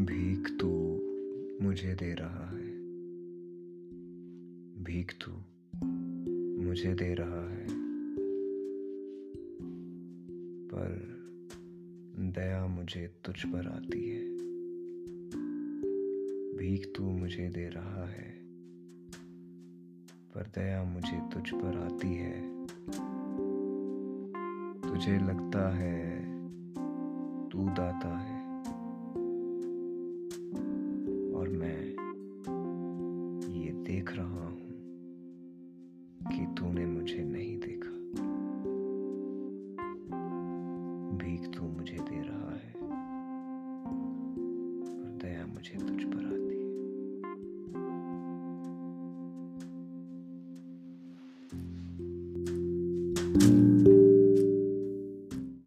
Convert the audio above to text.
भीख तू मुझे दे रहा है। भीख तू मुझे दे रहा है। पर दया मुझे तुझ पर आती है। भीख तू मुझे दे रहा है, पर दया मुझे तुझ पर आती है। तुझे लगता है तू दाता है। देख रहा हूँ कि तूने